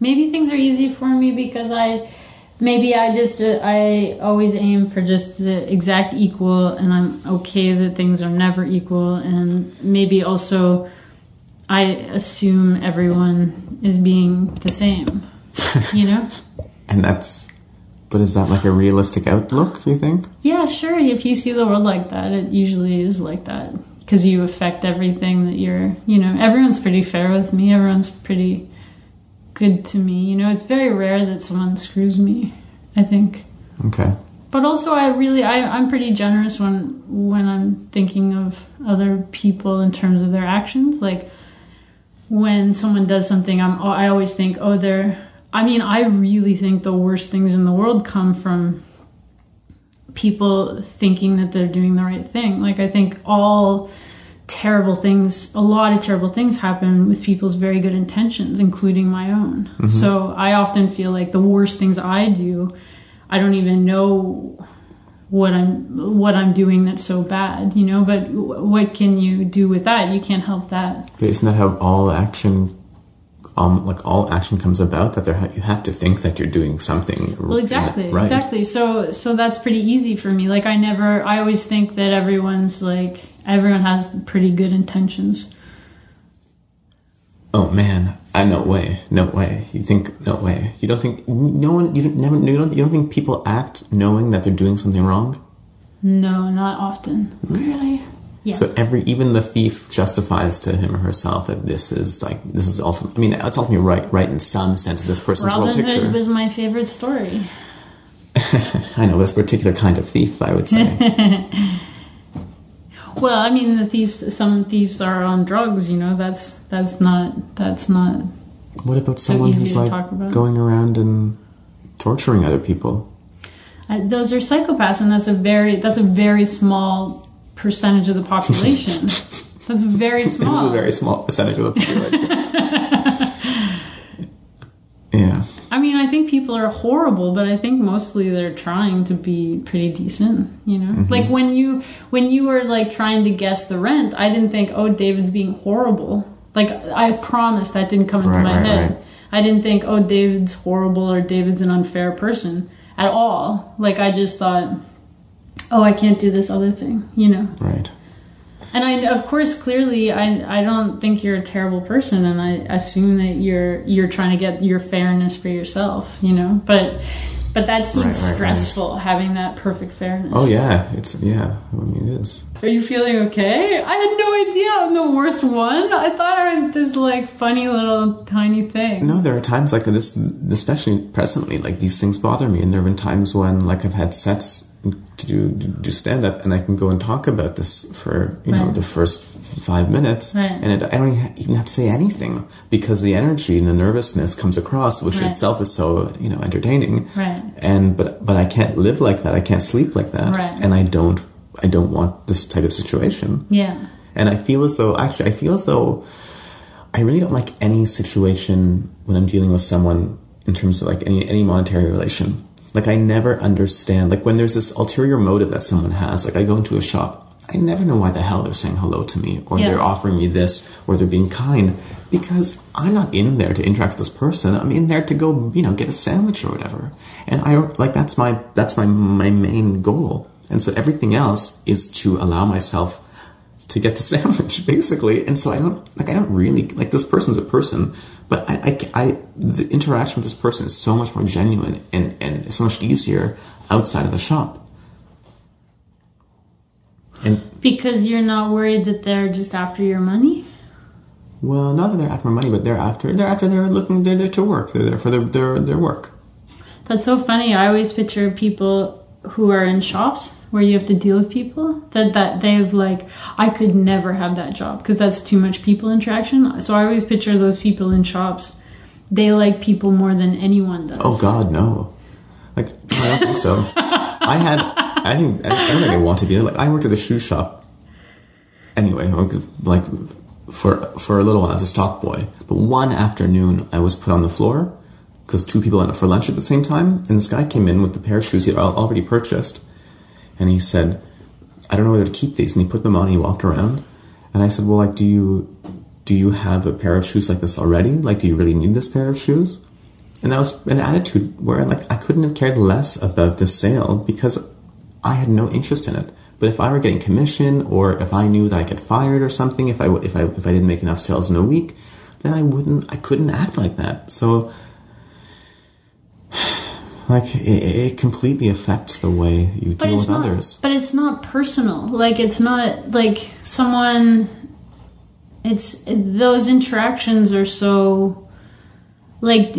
Maybe things are easy for me because I maybe I just uh, I always aim for just the exact equal and I'm okay that things are never equal and maybe also I assume everyone is being the same. You know? and that's. But is that like a realistic outlook? You think? Yeah, sure. If you see the world like that, it usually is like that because you affect everything that you're. You know, everyone's pretty fair with me. Everyone's pretty good to me. You know, it's very rare that someone screws me. I think. Okay. But also, I really, I, I'm pretty generous when when I'm thinking of other people in terms of their actions. Like when someone does something, I'm I always think, oh, they're. I mean, I really think the worst things in the world come from people thinking that they're doing the right thing. Like I think all terrible things, a lot of terrible things happen with people's very good intentions, including my own. Mm-hmm. So I often feel like the worst things I do, I don't even know what I'm what I'm doing that's so bad, you know. But w- what can you do with that? You can't help that. But isn't that how all action, um, like all action comes about? That there ha- you have to think that you're doing something. Well, exactly, right. exactly. So, so that's pretty easy for me. Like, I never, I always think that everyone's like, everyone has pretty good intentions. Oh man, I no way, no way. You think no way? You don't think no one? You don't never. You don't. You don't think people act knowing that they're doing something wrong? No, not often. Really? Yeah. So every even the thief justifies to him or herself that this is like this is also. I mean, it's ultimately right, right in some sense of this person's world Robin picture. Hood was my favorite story. I know this particular kind of thief. I would say. Well, I mean, the thieves. Some thieves are on drugs. You know, that's that's not that's not. what about someone who's like going around and torturing other people? Uh, those are psychopaths, and that's a very that's a very small percentage of the population. that's very This is a very small percentage of the population. yeah. I mean, I think people are horrible, but I think mostly they're trying to be pretty decent, you know? Mm-hmm. Like when you when you were like trying to guess the rent, I didn't think, "Oh, David's being horrible." Like I promise that didn't come into Right, my right, head. right. I didn't think, "Oh, David's horrible" or "David's an unfair person" at all. Like I just thought, "Oh, I can't do this other thing," you know? Right. And I, of course, clearly, I, I don't think you're a terrible person, and I assume that you're you're trying to get your fairness for yourself, you know. But but that seems Right, right, right. stressful having that perfect fairness. Oh yeah, it's yeah. I mean, it is. Are you feeling okay? I had no idea I'm the worst one. I thought I was this like funny little tiny thing. No, there are times like this, especially presently, like these things bother me, and there have been times when like I've had sets to do do stand up, and I can go and talk about this for you know the first five minutes, Right. and it, I don't even have to say anything because the energy and the nervousness comes across, which Right. itself is so you know entertaining. Right. And but but I can't live like that. I can't sleep like that, Right. and I don't I don't want this type of situation. Yeah. And I feel as though, actually, I feel as though I really don't like any situation when I'm dealing with someone in terms of like any, any monetary relation. Like, I never understand, like, when there's this ulterior motive that someone has, like, I go into a shop, I never know why the hell they're saying hello to me, or Yeah. they're offering me this, or they're being kind, because I'm not in there to interact with this person. I'm in there to go, you know, get a sandwich or whatever. And I don't, like, that's my, that's my, my main goal. And so everything else is to allow myself to get the sandwich, basically. And so I don't like I don't really like this person's a person, but I, I, I the interaction with this person is so much more genuine and and so much easier outside of the shop. And Because you're not worried that they're just after your money. well, not that they're after my money, but they're after they're after they're looking they're there to work. They're there for their their their work. That's so funny. I always picture people who are in shops where you have to deal with people that that they've like I could never have that job because that's too much people interaction. So I always picture those people in shops. They like people more than anyone does. Oh God, no! Like I don't think so. I had, I think, I don't think I want to be. Like I worked at a shoe shop. Anyway, like for for a little while as a stock boy. But one afternoon, I was put on the floor because two people went out for lunch at the same time, and this guy came in with the pair of shoes he had already purchased, and he said, "I don't know whether to keep these." And he put them on. and He walked around, and I said, "Well, like, do you do you have a pair of shoes like this already? Like, do you really need this pair of shoes?" And that was an attitude where like I couldn't have cared less about the sale because I had no interest in it. But if I were getting commission or if I knew that I get fired or something, if I if I if I didn't make enough sales in a week, then I wouldn't I couldn't act like that. So like it, it completely affects the way you but deal with not, others. But it's not personal. Like it's not like someone. It's those interactions are so like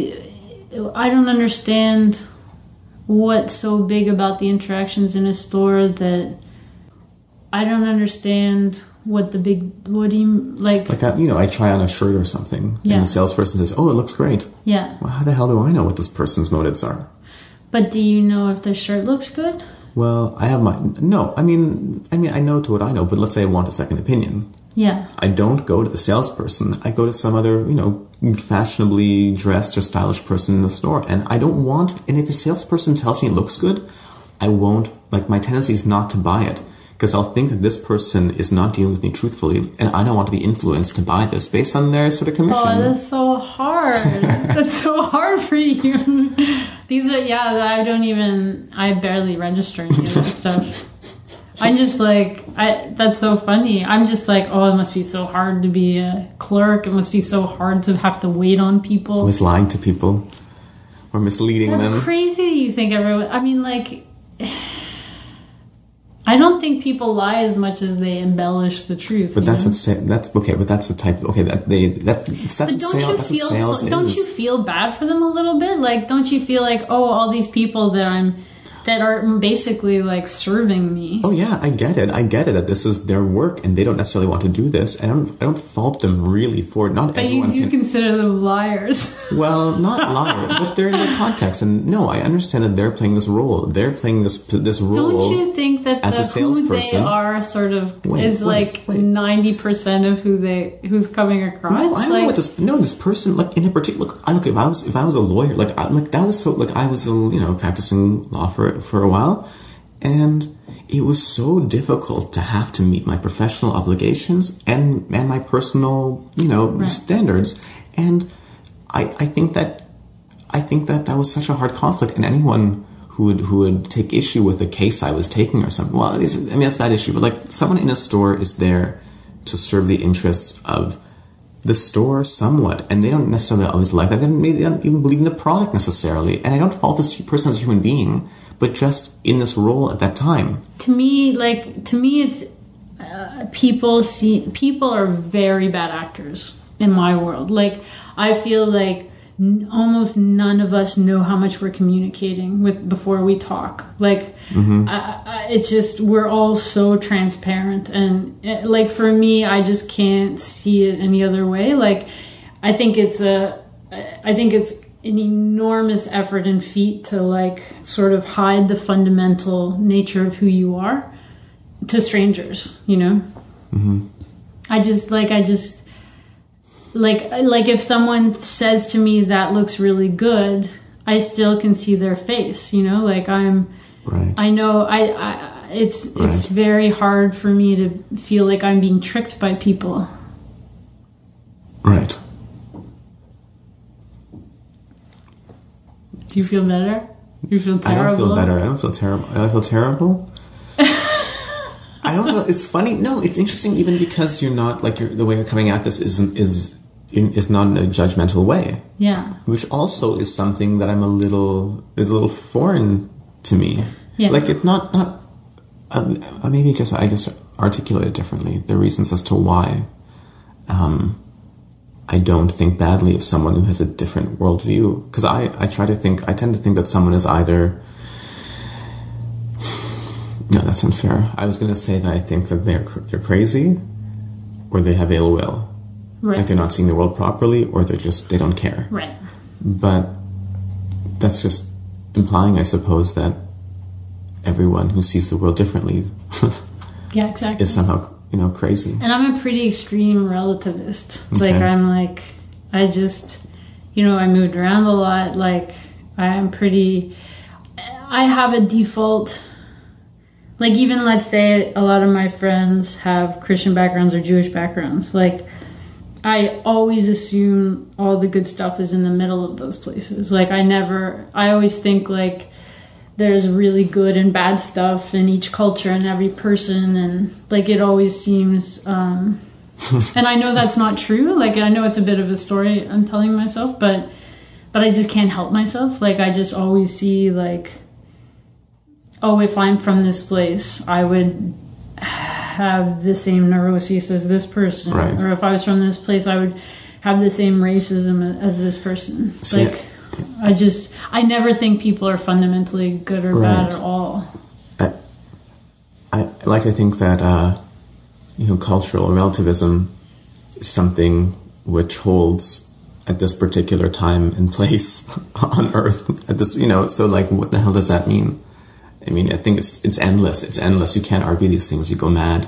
I don't understand what's so big about the interactions in a store that I don't understand what the big what do you like Like, I, you know, I try on a shirt or something, Yeah. and the salesperson says, "Oh, it looks great." yeah Well, how the hell do I know what this person's motives are? but do you know if the shirt looks good Well, I have my no. I mean, I mean, I know to what I know, but let's say I want a second opinion. Yeah I don't go to the salesperson. I go to some other, you know, fashionably dressed or stylish person in the store, and I don't want. And if a salesperson tells me it looks good, I won't. Like my tendency is not to buy it because I'll think that this person is not dealing with me truthfully, and I don't want to be influenced to buy this based on their sort of oh, commission. Oh, that's so hard. that's so hard for you. These are yeah. I don't even. I barely register any of that stuff. I'm just like I. That's so funny. I'm just like, oh, it must be so hard to be a clerk. It must be so hard to have to wait on people. Always lying to people or misleading That's them. crazy. You think everyone? I mean, like. I don't think people lie as much as they embellish the truth. But that's know? what sa- that's okay. But that's the type. Okay, that they that that's But what you That's feel what sales don't is. you feel bad for them a little bit? Like don't you feel like oh all these people that I'm that are basically like serving me? Oh yeah, I get it. I get it that this is their work and they don't necessarily want to do this. And I don't, I don't fault them really for it. Not but you do can. consider them liars. well, not liar, but they're in the context. And no, I understand that they're playing this role. They're playing this this role. don't you think that as a the, who they are sort of Wait, is wait, like ninety percent of who they who's coming across? No, I don't like, know what this. No, this person, like in a particular. Look, I look. If I was, if I was a lawyer, like, I, like that was so. Like, I was, a, you know, practicing law for for a while, and it was so difficult to have to meet my professional obligations and and my personal, you know, standards. And I, I think that, I think that that was such a hard conflict, and anyone. Who would, who would take issue with the case I was taking or something? Well, I mean that's not issue, but like someone in a store is there to serve the interests of the store somewhat, and they don't necessarily always like that. They don't, maybe they don't even believe in the product necessarily. And I don't fault this person as a human being, but just in this role at that time. to me like to me it's uh, people see people are very bad actors in my world. Like i feel like n- almost none of us know how much we're communicating with before we talk. Like I, I, it's just we're all so transparent and uh, like for me i just can't see it any other way. Like i think it's a i think it's an enormous effort and feat to like sort of hide the fundamental nature of who you are to strangers you know? Mm-hmm. I just like i just like like if someone says to me that looks really good i still can see their face you know? Like i'm Right. i know i, I it's it's very hard for me to feel like i'm being tricked by people. Right. Do you feel better you feel terrible. I don't feel better. I don't feel terrible. I feel terrible. I don't feel. It's funny. No, it's interesting even because you're not like you're, the way you're coming at this isn't is is not in a judgmental way, yeah which also is something that I'm a little is a little foreign to me. Yeah. Like it's not not. Uh, maybe just I just articulate it differently. The reasons as to why. Um, I don't think badly of someone who has a different worldview. Because I, I try to think I tend to think that someone is either no that's unfair. I was going to say that I think that they're they're crazy or they have ill will. Right. Like they're not seeing the world properly or they're just they don't care. Right. But that's just implying I suppose that everyone who sees the world differently yeah exactly. is somehow you know crazy And I'm a pretty extreme relativist. Like I'm like I just you know, I moved around a lot. Like I am pretty I have a default like even let's say a lot of my friends have Christian backgrounds or Jewish backgrounds. Like I always assume all the good stuff is in the middle of those places. Like I never I always think like there's really good and bad stuff in each culture and every person and like it always seems um and I know that's not true. Like I know it's a bit of a story I'm telling myself, but but I just can't help myself. Like I just always see like oh if I'm from this place, I would have the same neuroses as this person Right. or if I was from this place I would have the same racism as this person. See, like, I just, I never think people are fundamentally good or bad at all. I, I like to think that uh, you know cultural relativism is something which holds at this particular time and place on Earth. At this, you know, so like, what the hell does that mean? I mean, I think it's it's endless. It's endless. You can't argue these things. You go mad.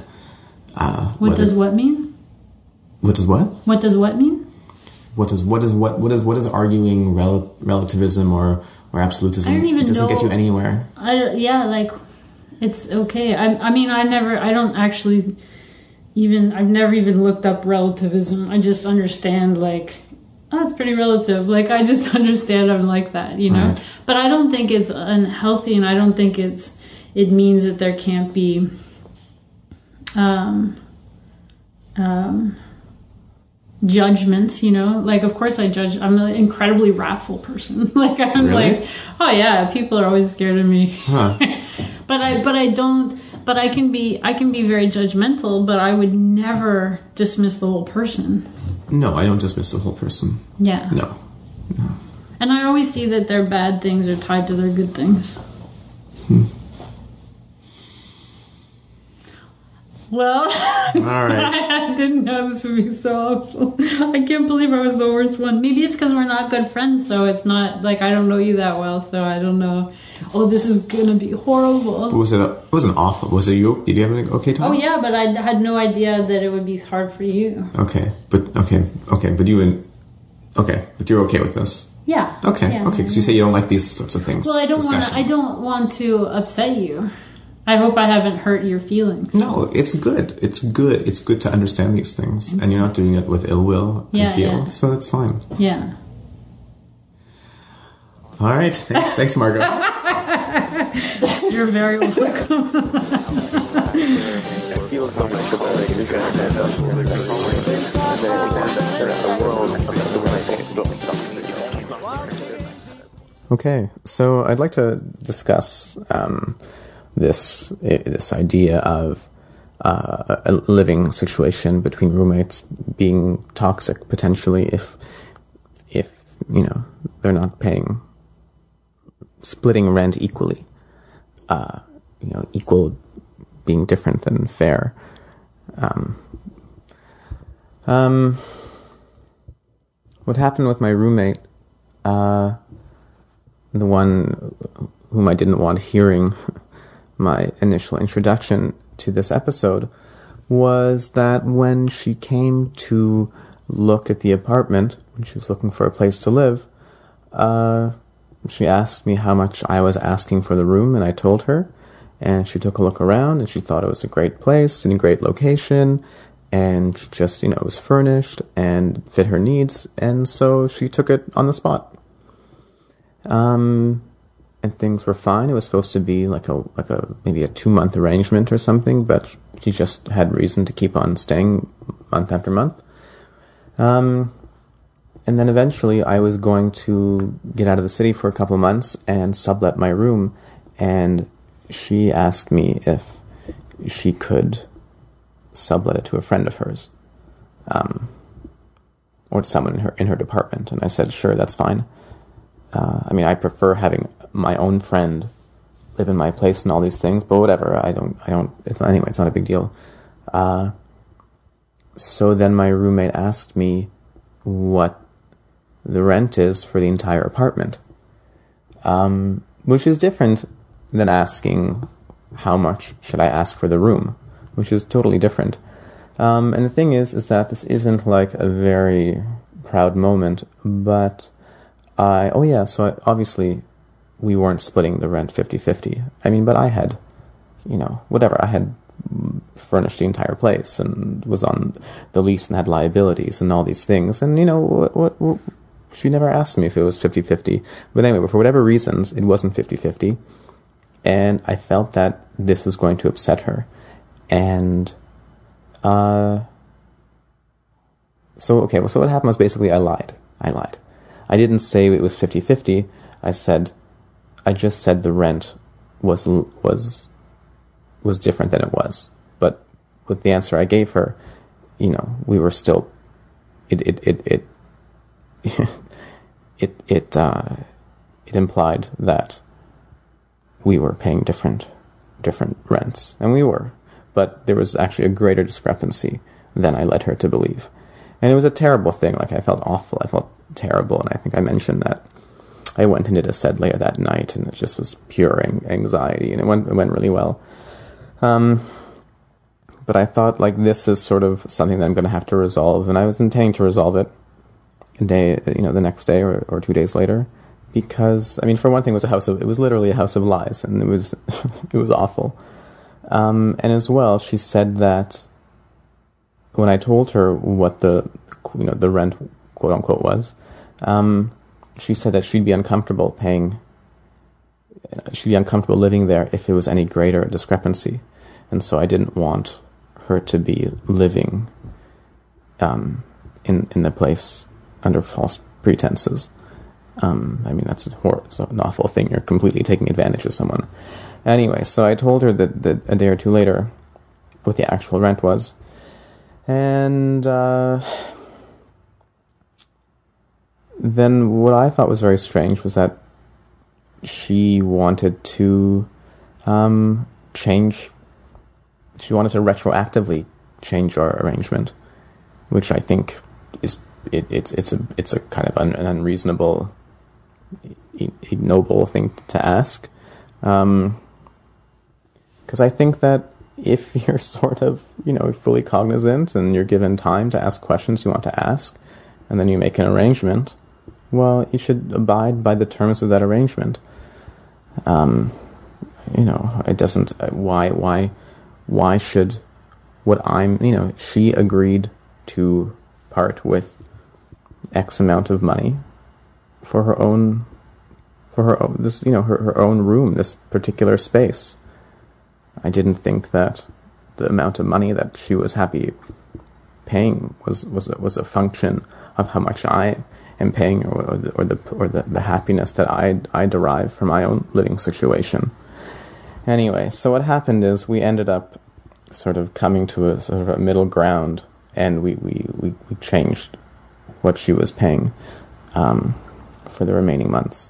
Uh, What whether- does what mean? what does what? What does what mean? What does what is what what is what is arguing rel- relativism or or absolutism? I don't even it doesn't get you anywhere. I yeah, like it's okay. I I mean, I never I don't actually even I've never even looked up relativism. I just understand like oh, it's pretty relative. Like I just understand I'm like that, you know. Right. But I don't think it's unhealthy and I don't think it's it means that there can't be um um judgments you know like of course i judge i'm an incredibly wrathful person like i'm Really? like oh yeah people are always scared of me Huh. but i but i don't but i can be i can be very judgmental but i would never dismiss the whole person No, I don't dismiss the whole person. yeah No. and i always see that their bad things are tied to their good things hmm. Well All right. I didn't know this would be so awful. I can't believe I was the worst one. Maybe it's because we're not good friends, so it's not like I don't know you that well, so I don't know. Oh, this is gonna be horrible. Was it? A, it wasn't awful. Was it you? Did you have an okay time? Oh yeah, but I had no idea that it would be hard for you. Okay, but okay, okay, but you and okay, but you're okay with this. Yeah. Okay, Yeah. okay, because you say you don't like these sorts of things. Well, I don't want. I don't want to upset you. I hope I haven't hurt your feelings. No, it's good. It's good. It's good to understand these things, and you're not doing it with ill will. Yeah, I feel yeah. so. That's fine. Yeah. All right. Thanks, thanks, Margaret. You're very welcome. I feel so much about it because that does really, really the world the way it's built something that you don't Okay, so I'd like to discuss um, this this idea of uh, a living situation between roommates being toxic potentially if if you know they're not paying splitting rent equally, uh, you know, equal being different than fair. Um, um, what happened with my roommate? Uh, the one whom I didn't want hearing my initial introduction to this episode was that when she came to look at the apartment, when she was looking for a place to live, uh, she asked me how much I was asking for the room, and I told her. And she took a look around, and she thought it was a great place and a great location, and just, you know, it was furnished and fit her needs, and so she took it on the spot. Um, and things were fine. It was supposed to be like a like a maybe a two month arrangement or something, but she just had reason to keep on staying month after month. Um, and then eventually, I was going to get out of the city for a couple months and sublet my room, and she asked me if she could sublet it to a friend of hers, um, or to someone in her in her department. And I said, sure, that's fine. Uh, I mean, I prefer having my own friend live in my place and all these things, but whatever. I don't. I don't. It's anyway. It's not a big deal. Uh, so then my roommate asked me what the rent is for the entire apartment, um, which is different than asking how much should I ask for the room, which is totally different. Um, and the thing is, is that this isn't like a very proud moment, but I, oh yeah, so I, obviously we weren't splitting the rent 50-50. I mean, but I had, you know, whatever, I had furnished the entire place and was on the lease and had liabilities and all these things. And, you know, what, what, what, she never asked me if it was 50-50. But anyway, for whatever reasons, it wasn't 50-50. And I felt that this was going to upset her. And, uh, so, okay, well, so what happened was basically I lied. I lied. I didn't say it was 50-50. I said, I just said the rent was, was, was different than it was. But with the answer I gave her, you know, we were still it it it it it it, uh, it implied that we were paying different different rents, and we were, but there was actually a greater discrepancy than I led her to believe, and it was a terrible thing. Like I felt awful, I felt terrible, and I think I mentioned that. I went and did a sed later that night, and it just was pure anxiety, and it went it went really well. Um, but I thought like this is sort of something that I'm going to have to resolve, and I was intending to resolve it a day, you know, the next day or, or two days later, because I mean, for one thing, it was a house of it was literally a house of lies, and it was it was awful. Um, and as well, she said that when I told her what the you know the rent quote unquote was, um, she said that she'd be uncomfortable paying. She'd be uncomfortable living there if it was any greater discrepancy, and so I didn't want her to be living um, in in the place under false pretenses. Um, I mean, that's a hor- it's an awful thing. You're completely taking advantage of someone. Anyway, so I told her that, that a day or two later what the actual rent was. And uh, then what I thought was very strange was that she wanted to um, change, she wanted to retroactively change our arrangement, which I think is it, it's it's a it's a kind of un, an unreasonable, ignoble thing to ask, because um, I think that if you're sort of you know fully cognizant and you're given time to ask questions you want to ask, and then you make an arrangement, well, you should abide by the terms of that arrangement. Um, you know, it doesn't. Why why why should what I'm you know she agreed to part with X amount of money for her own for her own this you know her, her own room this particular space i didn't think that the amount of money that she was happy paying was was was a function of how much i am paying or, the or the, or the, the happiness that i i derive from my own living situation anyway so what happened is we ended up sort of coming to a sort of a middle ground and we we, we, we changed what she was paying um, for the remaining months.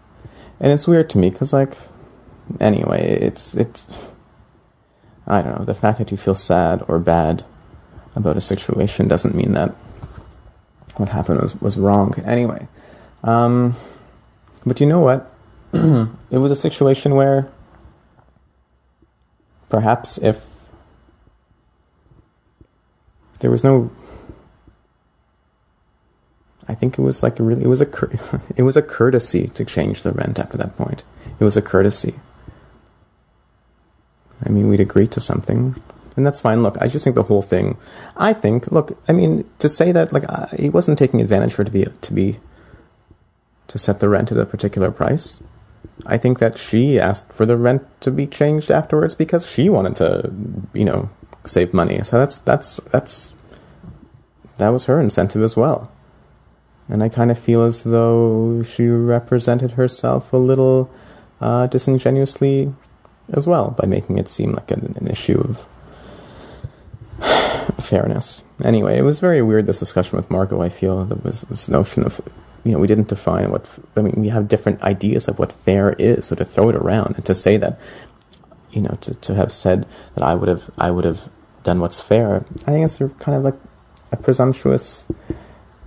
And it's weird to me because, like, anyway, it's it's. I don't know. The fact that you feel sad or bad about a situation doesn't mean that what happened was was wrong. Anyway, um, but you know what? it was a situation where perhaps if there was no I think it was like a really it was a it was a courtesy to change the rent after that point. It was a courtesy. I mean, we'd agreed to something, and that's fine. Look, I just think the whole thing. I think, look, I mean, to say that like uh, he wasn't taking advantage for to be to be to set the rent at a particular price. I think that she asked for the rent to be changed afterwards because she wanted to, you know, save money. So that's that's that's that was her incentive as well and I kind of feel as though she represented herself a little uh, disingenuously as well by making it seem like an, an issue of fairness. Anyway, it was very weird this discussion with Margaux. I feel there was this notion of you know we didn't define what I mean we have different ideas of what fair is, so to throw it around and to say that you know to to have said that I would have I would have done what's fair. I think it's kind of like a presumptuous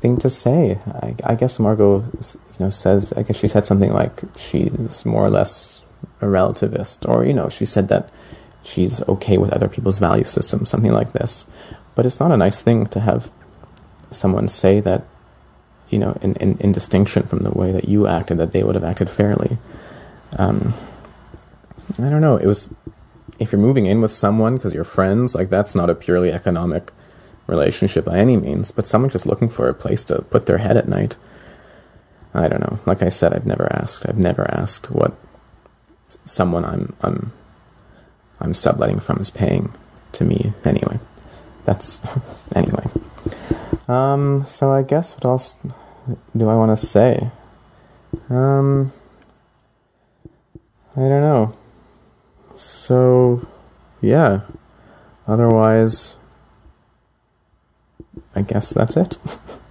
thing to say. I, I guess Margaux, you know, says. I guess she said something like she's more or less a relativist, or you know, she said that she's okay with other people's value systems, something like this. But it's not a nice thing to have someone say that, you know, in, in, in distinction from the way that you acted, that they would have acted fairly. Um, I don't know. It was if you're moving in with someone because you're friends, like that's not a purely economic relationship by any means, but someone just looking for a place to put their head at night. I don't know. Like I said, I've never asked. I've never asked what someone I'm I'm I'm subletting from is paying to me. Anyway, that's anyway. Um. So I guess what else do I want to say? Um. I don't know. So, yeah. Otherwise, I guess that's it.